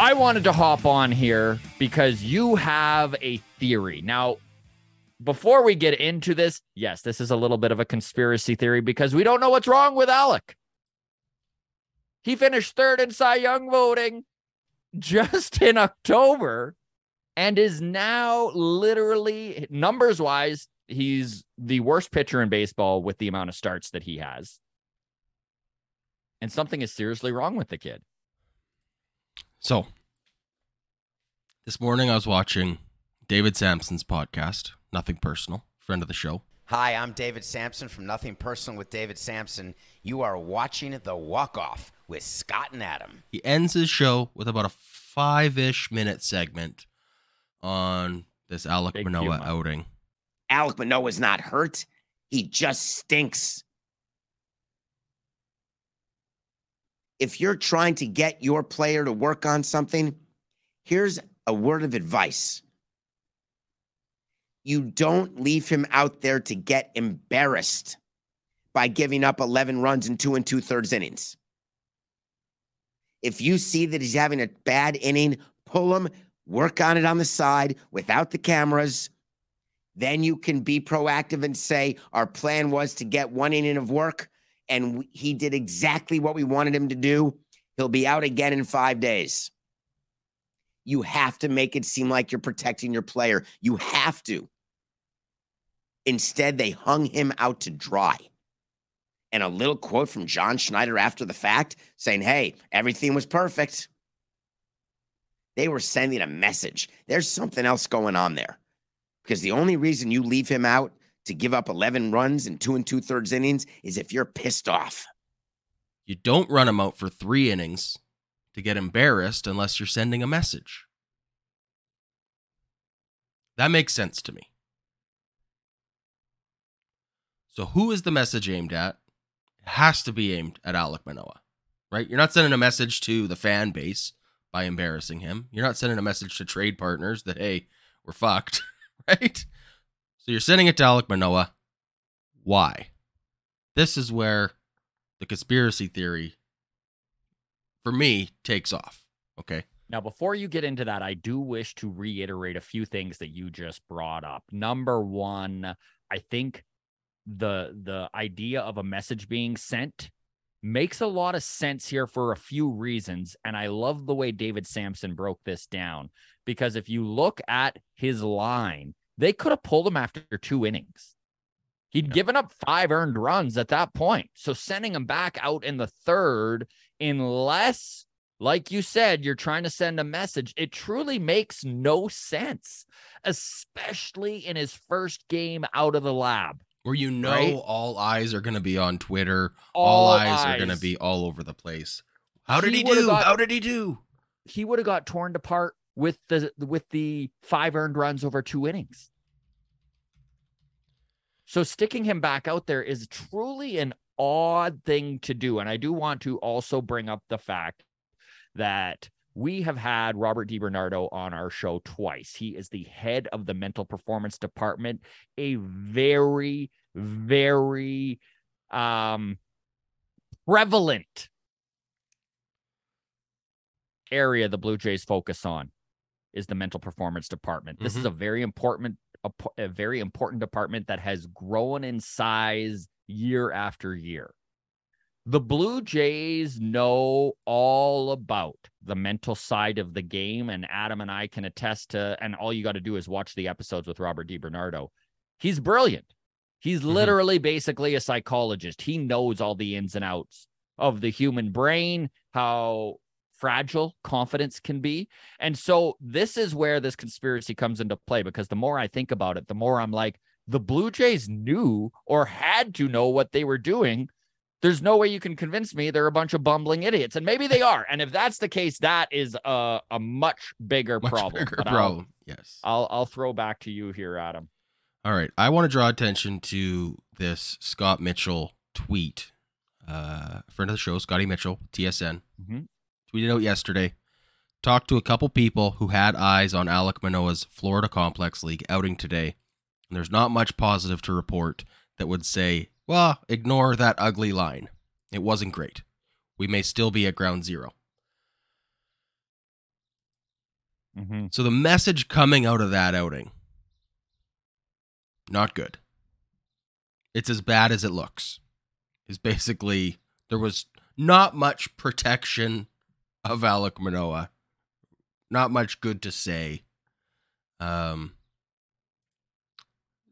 I wanted to hop on here because you have a theory. Now, before we get into this, yes, this is a little bit of a conspiracy theory because we don't know what's wrong with Alek. He finished third in Cy Young voting just in October and is now literally numbers wise, he's the worst pitcher in baseball with the amount of starts that he has. And something is seriously wrong with the kid. So, this morning I was watching David Samson's podcast, Nothing Personal, friend of the show. Hi, I'm David Samson from Nothing Personal with David Samson. You are watching The Walk Off with Scott and Adam. He ends his show with about a five ish minute segment on this Alek Big Manoah Puma. outing. Alek Manoah's not hurt. He just stinks. If you're trying to get your player to work on something, here's a word of advice. You don't leave him out there to get embarrassed by giving up 11 runs in two and two thirds innings. If you see that he's having a bad inning, pull him, work on it on the side without the cameras. Then you can be proactive and say, Our plan was to get one inning of work, and he did exactly what we wanted him to do. He'll be out again in five days. You have to make it seem like you're protecting your player. You have to. Instead, they hung him out to dry. And a little quote from John Schneider after the fact saying, Hey, everything was perfect. They were sending a message. There's something else going on there. Because the only reason you leave him out to give up 11 runs in two and two thirds innings is if you're pissed off. You don't run him out for three innings to get embarrassed unless you're sending a message. That makes sense to me. So, who is the message aimed at? It has to be aimed at Alek Manoah, right? You're not sending a message to the fan base by embarrassing him. You're not sending a message to trade partners that, hey, we're fucked, right? So, you're sending it to Alek Manoah. Why? This is where the conspiracy theory, for me, takes off. Okay. Now, before you get into that, I do wish to reiterate a few things that you just brought up. Number one, I think the the idea of a message being sent makes a lot of sense here for a few reasons and i love the way david samson broke this down because if you look at his line they could have pulled him after two innings he'd given up five earned runs at that point so sending him back out in the third unless like you said you're trying to send a message it truly makes no sense especially in his first game out of the lab Where you know Right? all eyes are going to be on Twitter, all, All eyes, are going to be all over the place. How did He he, do? got- How did he do? he would have got torn apart with the with the five earned runs over two innings. So sticking him back out there is truly an odd thing to do. And I do want to also bring up the fact that we have had Robert DiBernardo on our show twice. He is the head of the mental performance department, a very, very um prevalent area the Blue Jays focus on is the mental performance department. This is mm-hmm. a very important a, a very important department that has grown in size year after year. The Blue Jays know all about the mental side of the game, and Adam and I can attest to. And all you got to do is watch the episodes with Robert DiBernardo. He's brilliant. He's mm-hmm. literally basically a psychologist. He knows all the ins and outs of the human brain, how fragile confidence can be. And so this is where this conspiracy comes into play because the more I think about it, the more I'm like, the Blue Jays knew or had to know what they were doing there's no way you can convince me they're a bunch of bumbling idiots. And maybe they are. And if that's the case, that is a, a much bigger Much problem. bigger But I'll- problem. Yes. I'll, I'll throw back to you here, Adam. All right. I want to draw attention to this Scott Mitchell tweet. Uh, friend of the show, Scotty Mitchell, TSN, Mhm. Tweeted out yesterday. Talked to a couple people who had eyes on Alek Manoah's Florida Complex League outing today, and there's not much positive to report that would say, well, ignore that ugly line. It wasn't great. We may still be at ground zero. Mm-hmm. So the message coming out of that outing, not good. It's as bad as it looks. Is basically there was not much protection of Alek Manoah. Not much good to say. Um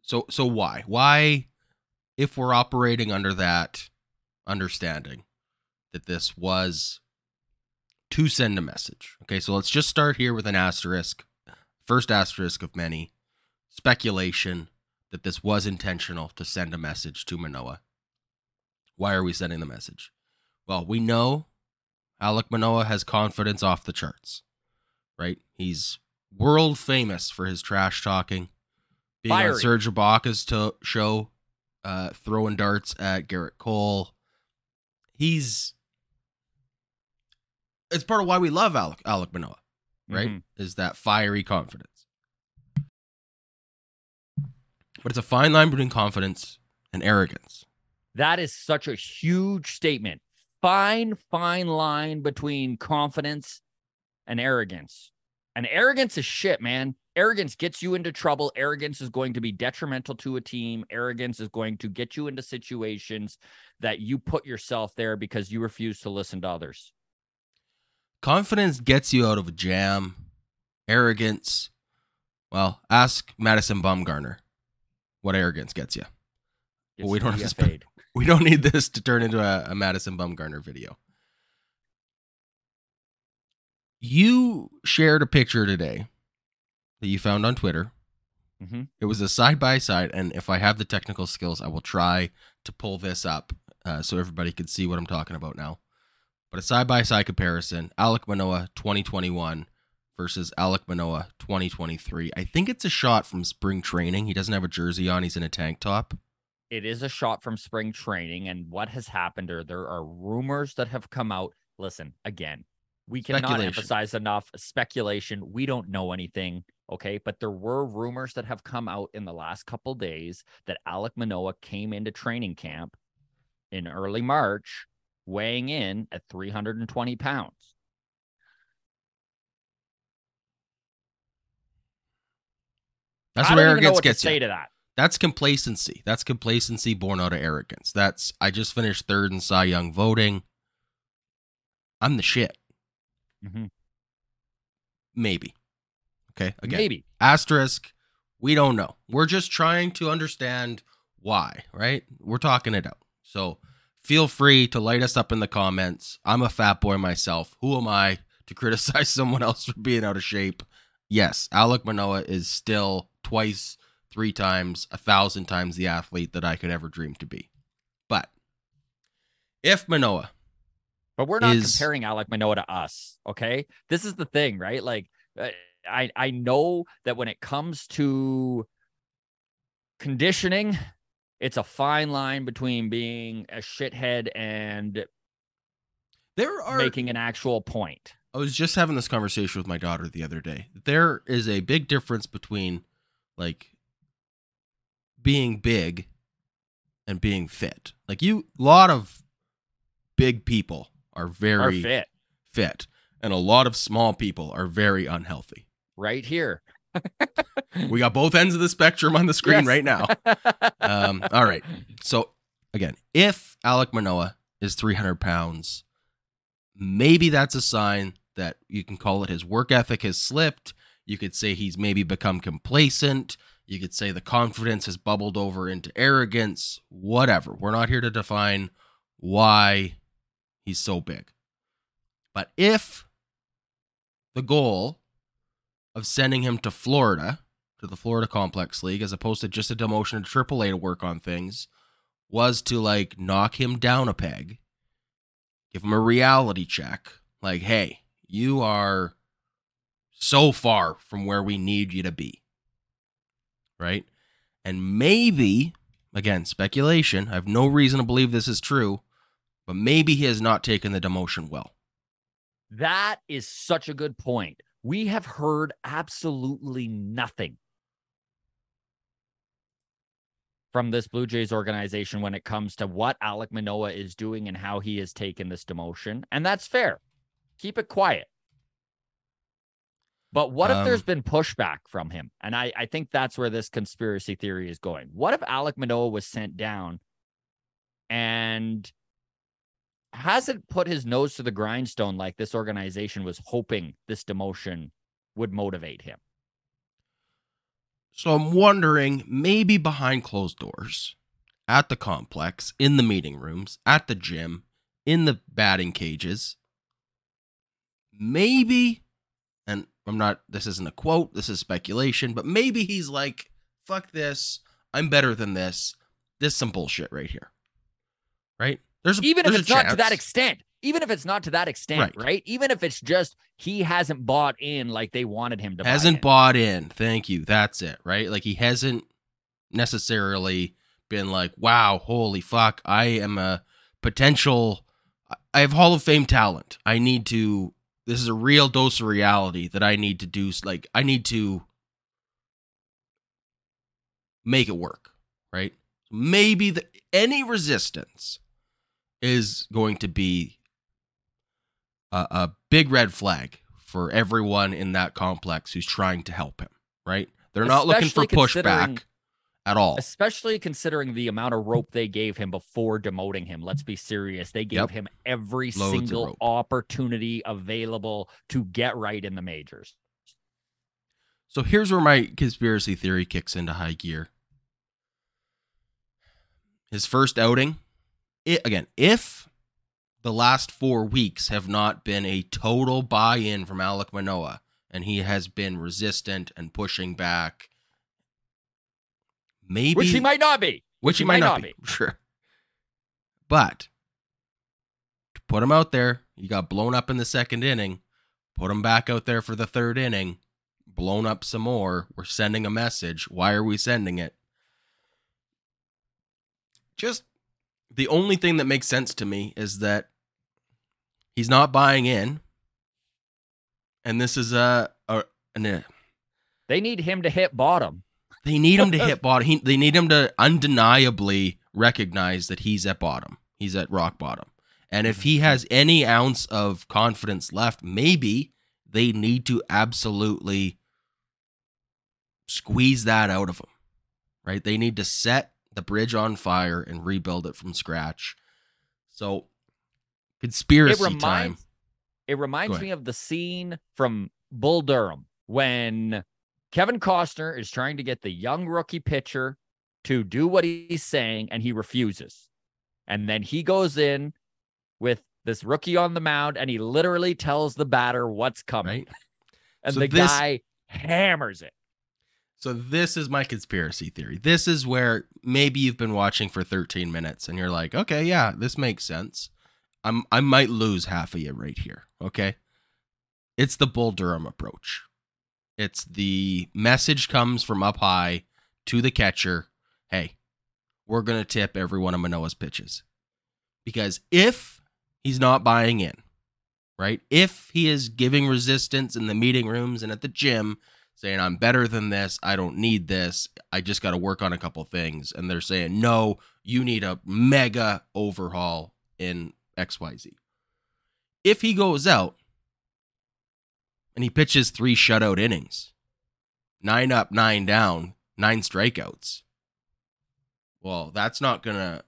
so so why? Why if we're operating under that understanding that this was to send a message. Okay, so let's just start here with an asterisk. First asterisk of many. Speculation that this was intentional to send a message to Manoah. Why are we sending the message? Well, we know Alek Manoah has confidence off the charts, right? He's world famous for his trash talking, being on Fiery. Serge Ibaka's to- show, uh, throwing darts at Gerrit Cole. He's it's part of why we love Alek Alek Manoah, right? Mhm. Is that fiery confidence. But it's a fine line between confidence and arrogance. That is such a huge statement. Fine, fine line between confidence and arrogance. And arrogance is shit, man. Arrogance gets you into trouble. Arrogance is going to be detrimental to a team. Arrogance is going to get you into situations that you put yourself there because you refuse to listen to others. Confidence gets you out of a jam. Arrogance, well, ask Madison Bumgarner what arrogance gets you. Well, we don't have to spend- We don't need this to turn into a, a Madison Bumgarner video. You shared a picture today that you found on Twitter. Mhm. It was a side by side, and if I have the technical skills, I will try to pull this up uh, so everybody can see what I'm talking about now. But a side by side comparison: Alek Manoah 2021 versus Alek Manoah 2023. I think it's a shot from spring training. He doesn't have a jersey on; he's in a tank top. It is a shot from spring training and what has happened or there are rumors that have come out. Listen again we cannot emphasize enough speculation. We don't know anything okay? But there were rumors that have come out in the last couple days that alek manoah came into training camp in early march weighing in at 320 pounds. That's I what don't even know arrogance what to gets say to that That's complacency. That's complacency born out of arrogance. That's I just finished third in Cy Young voting. I'm the shit. Mhm. Maybe. Okay. Again, maybe asterisk. We don't know. We're just trying to understand why, right? We're talking it out. So feel free to light us up in the comments. I'm a fat boy myself. Who am I to criticize someone else for being out of shape? Yes, Alek Manoah is still twice, three times, a thousand times the athlete that I could ever dream to be. But if Manoah, But we're not is- comparing Alek Manoah to us. Okay. This is the thing, right? Like, uh, I, I know that when it comes to conditioning, it's a fine line between being a shithead and there are making an actual point. I was just having this conversation with my daughter the other day. There is a big difference between like being big and being fit. Like you a lot of big people are Are very fit fit and a lot of small people are very unhealthy. right here. We got both ends of the spectrum on the screen Yes. right now. Um, all right. So again, if Alek Manoah is 300 pounds, maybe that's a sign that you can call it his work ethic has slipped. You could say he's maybe become complacent. You could say the confidence has bubbled over into arrogance, whatever. We're not here to define why he's so big. But if the goal of sending him to Florida, to the Florida Complex League, as opposed to just a demotion to AAA to work on things, was to like knock him down a peg, give him a reality check. Like, hey, you are so far from where we need you to be. Right? And maybe, again, speculation, I have no reason to believe this is true, but maybe he has not taken the demotion well. That is such a good point. We have heard absolutely nothing from this Blue Jays organization when it comes to what Alek Manoah is doing and how he has taken this demotion. And that's fair. Keep it quiet. But what if there's um, been pushback from him? And I, I think that's where this conspiracy theory is going. What if Alek Manoah was sent down and hasn't put his nose to the grindstone like this organization was hoping this demotion would motivate him? So I'm wondering, maybe behind closed doors, at the complex, in the meeting rooms, at the gym, in the batting cages, maybe, I'm not, this isn't a quote, this is speculation, but maybe he's like, fuck this, I'm better than this. This is some bullshit right here. Right? There's a, even if it's not to that extent even if it's not to that extent Right. right, even if it's just he hasn't bought in like they wanted him to hasn't in. bought in. Thank you. That's it, right? Like he hasn't necessarily been like, "Wow, holy fuck, I am a potential I have Hall of Fame talent. I need to this is a real dose of reality that I need to do like I need to make it work, right? Maybe the any resistance is going to be a, a big red flag for everyone in that complex who's trying to help him, right? They're not looking for pushback at all. especially considering the amount of rope they gave him before demoting him let's be serious they gave Yep. him every Loads single opportunity available to get right in the majors So here's where my conspiracy theory kicks into high gear. His first outing, it, again, if the last four weeks have not been a total buy in from Alek Manoah and he has been resistant and pushing back, maybe. which he might not be which he might not be. Sure. But to put him out there, you got blown up in the second inning. Put him back out there for the third inning, blown up some more. We're sending a message. Why are we sending it? Just the only thing that makes sense to me is that he's not buying in. And this is a, a an, a they need him to hit bottom they need him to hit bottom. He, they need him to undeniably recognize that he's at bottom. He's at rock bottom. And if he has any ounce of confidence left, maybe they need to absolutely squeeze that out of him. Right? They need to set the bridge on fire and rebuild it from scratch. So, it conspiracy reminds time. it reminds me of the scene from Bull Durham when Kevin Costner is trying to get the young rookie pitcher to do what he's saying and he refuses. And then he goes in with this rookie on the mound and he literally tells the batter what's coming. Right? And So the this- guy hammers it. So this is my conspiracy theory. This is where maybe you've been watching for 13 minutes and you're like, okay, yeah, this makes sense. I'm I might lose half of you right here. Okay. It's the Bull Durham approach. It's the message comes from up high to the catcher. Hey, we're gonna tip every one of Manoah's pitches. Because if he's not buying in, right? If he is giving resistance in the meeting rooms and at the gym, saying I'm better than this, I don't need this, I just got to work on a couple things, and they're saying no, you need a mega overhaul in XYZ. If he goes out and he pitches three shutout innings, nine up, nine down, nine strikeouts, well, that's not going to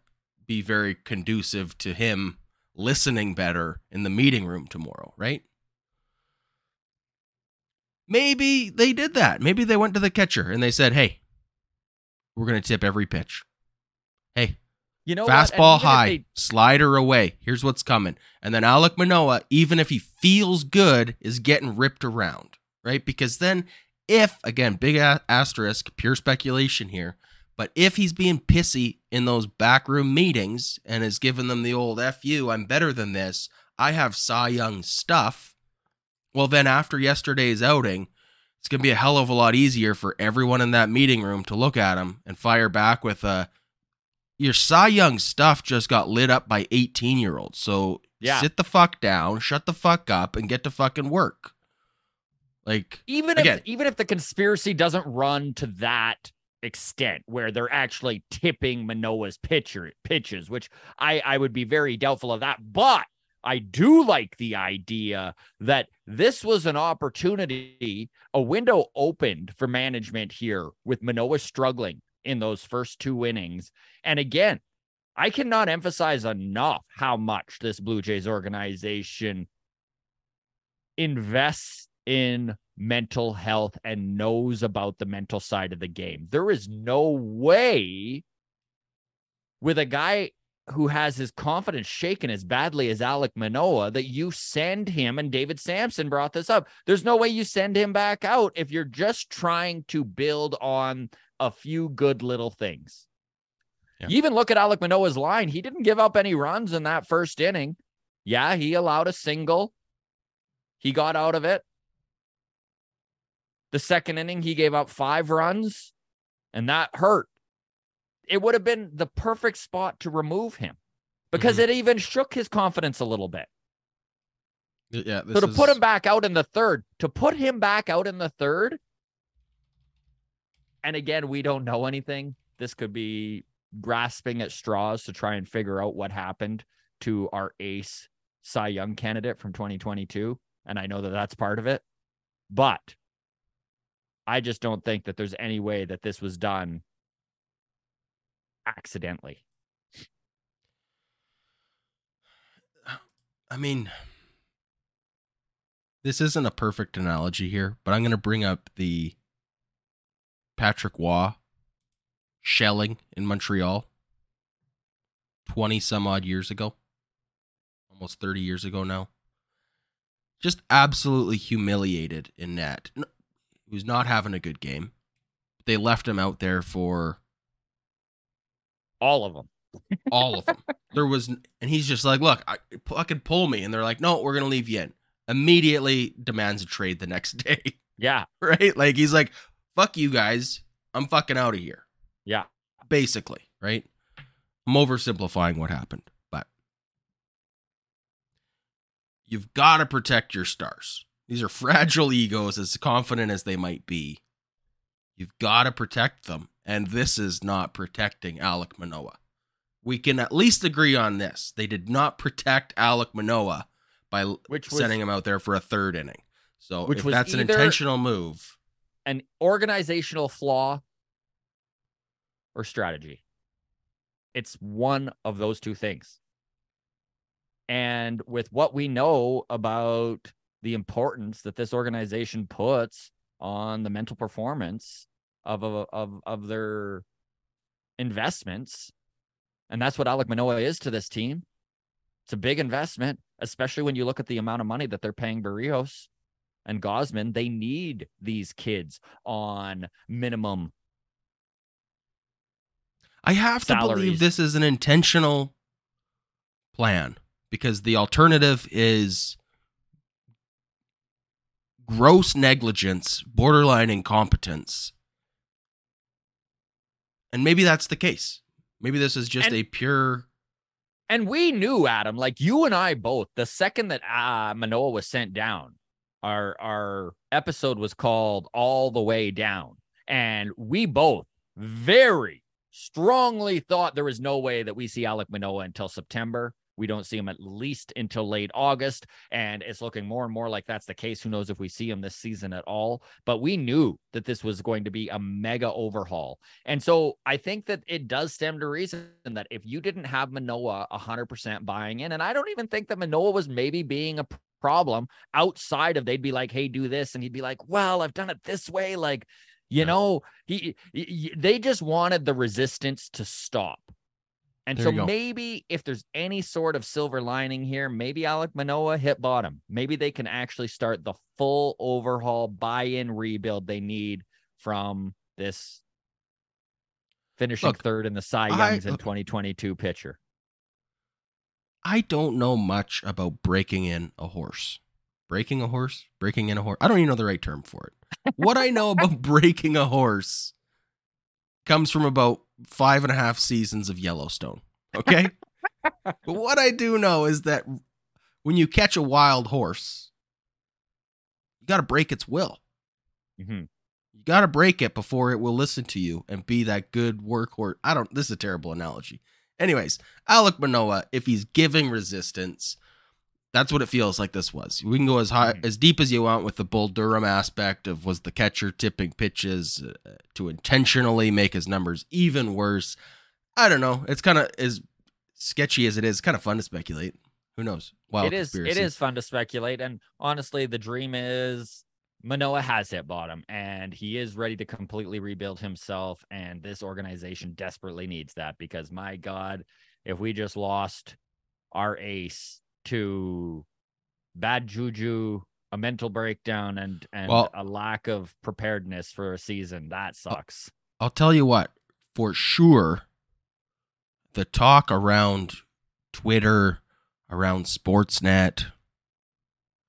be very conducive to him listening better in the meeting room tomorrow, right? Maybe they did that. Maybe they went to the catcher and they said, "Hey, we're going to tip every pitch. Hey, You know, fastball high, they- slider away. Here's what's coming." And then Alek Manoah, even if he feels good, is getting ripped around, right? Because then, if again, big asterisk, pure speculation here, But if he's being pissy in those backroom meetings and is giving them the old F you, I'm better than this, I have Cy Young stuff, well, then after yesterday's outing, it's going to be a hell of a lot easier for everyone in that meeting room to look at him and fire back with a, your Cy Young stuff just got lit up by 18 year olds. So Yeah. sit the fuck down, shut the fuck up, and get to fucking work. Like, even Again. if even if the conspiracy doesn't run to that extent where they're actually tipping Manoah's pitcher pitches, which I I would be very doubtful of that, but I do like the idea that this was an opportunity, a window opened for management here with Manoah struggling in those first two innings. And again, I cannot emphasize enough how much this Blue Jays organization invests in mental health and knows about the mental side of the game. There is no way with a guy who has his confidence shaken as badly as Alek Manoah that you send him and David Samson brought this up. There's no way you send him back out if you're just trying to build on a few good little things. Yeah. You even look at Alek Manoah's line, he didn't give up any runs in that first inning. Yeah, he allowed a single. He got out of it. The second inning, he gave up five runs, and that hurt. It would have been the perfect spot to remove him because Mhm. it even shook his confidence a little bit. yeah, So to put him back out in the third, to put him back out in the third, and again, we don't know anything. This could be grasping at straws to try and figure out what happened to our ace Cy Young candidate from 2022. And I know that that's part of it, but I just don't think that there's any way that this was done accidentally. I mean, this isn't a perfect analogy here, but I'm going to bring up the Patrick Roy shelling in Montreal 20 some odd years ago, almost 30 years ago now. Just absolutely humiliated in net. He was not having a good game. They left him out there for All of them. all of them. there was, and he's just like, "Look, I fucking pull me," and they're like, "No, we're gonna leave you in." Immediately demands a trade the next day, Yeah. right? Like he's like, "Fuck you guys, I'm fucking out of here." Yeah. Basically, right? I'm oversimplifying what happened, but you've got to protect your stars. These are fragile egos, as confident as they might be. You've got to protect them, and this is not protecting Alek Manoah we can at least agree on this. They did not protect Alek Manoah by Which was sending him out there for a third inning. So Which if was that's an intentional move, an organizational flaw or strategy. It's one of those two things. And with what we know about the importance that this organization puts on the mental performance of of of, of their investments, and that's what Alek Manoah is to this team. It's a big investment, especially when you look at the amount of money that they're paying Berrios and Gausman. They need these kids on minimum. I have to Salaries. believe this is an intentional plan because the alternative is gross negligence, borderline incompetence. And maybe that's the case. Maybe this is just And- a pure And we knew Adam, like you and I both, the second that uh, Manoah was sent down, our our episode was called All the Way Down. And we both very strongly thought there was no way that we see Alek Manoah until September. We don't see him at least until late August. And it's looking more and more like that's the case. Who knows if we see him this season at all? But we knew that this was going to be a mega overhaul. And so I think that it does stem to reason that if you didn't have Manoah 100% buying in, and I don't even think that Manoah was maybe being a problem outside of they'd be like, hey, do this. And he'd be like, well, I've done it this way. Like, you know, he, he- he- they just wanted the resistance to stop. And There so maybe if there's any sort of silver lining here, maybe Alek Manoah hit bottom. Maybe they can actually start the full overhaul, buy in, rebuild they need from this finishing Look, third in the Cy I- Youngs in 2022 pitcher. I don't know much about breaking in a horse. Breaking a horse? Breaking in a horse? I don't even know the right term for it. What I know about breaking a horse comes from about five and a half seasons of Yellowstone. Okay? but what I do know is that when you catch a wild horse, you got to break its will. hmm You got to break it before it will listen to you and be that good workhorse. I don't, this is a terrible analogy. Anyways, Alek Manoah, if he's giving resistance, that's what it feels like this was. We can go as high, Mhm. as deep as you want with the Bull Durham aspect of was the catcher tipping pitches uh, to intentionally make his numbers even worse. I don't know. It's kind of as sketchy as it is. Kind of fun to speculate. Who knows? Wild it is conspiracy. it is fun to speculate and honestly the dream is Manoah has hit bottom and he is ready to completely rebuild himself and this organization desperately needs that because my god if we just lost our ace to bad juju a mental breakdown and and Well- a lack of preparedness for a season that sucks I'll tell you what, for sure, the talk around Twitter, around Sportsnet,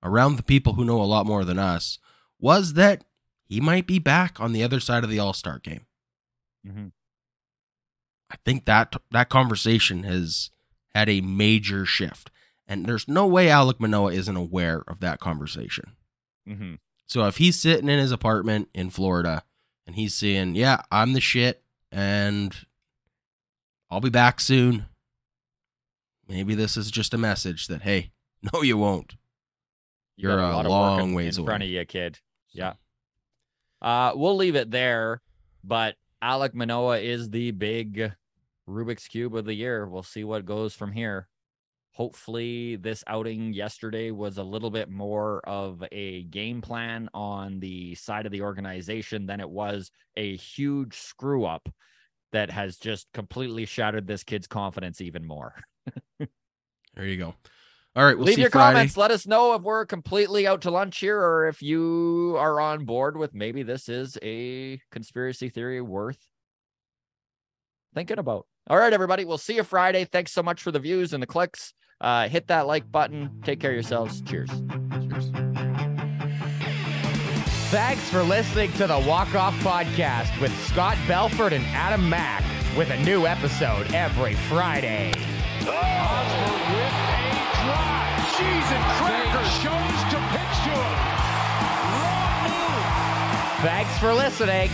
around the people who know a lot more than us, was that he might be back on the other side of the All Star game. Mm-hmm. I think that that conversation has had a major shift, and there's no way Alek Manoah isn't aware of that conversation. Mhm. So if he's sitting in his apartment in Florida and he's saying, "Yeah, I'm the shit and I'll be back soon." Maybe this is just a message that hey, no you won't. You You're got a work long in- ways in front of you kid Yeah. Uh, we'll leave it there. But Alek Manoah is the big Rubik's Cube of the year. We'll see what goes from here. Hopefully, this outing yesterday was a little bit more of a game plan on the side of the organization than it was a huge screw up that has just completely shattered this kid's confidence even more. There you go. All right, we'll Leave see your Friday. comments. Let us know if we're completely out to lunch here or if you are on board with maybe this is a conspiracy theory worth thinking about. All right, everybody. We'll see you Friday. Thanks so much for the views and the clicks. Uh, hit that like button. Take care of yourselves. Cheers. Cheers. Thanks for listening to the Walk Off Podcast with Scott Belford and Adam Mack, with a new episode every Friday. Hosmer with a drive. Cheese and crackers. chose to pitch to him. Wrong move. Thanks for listening.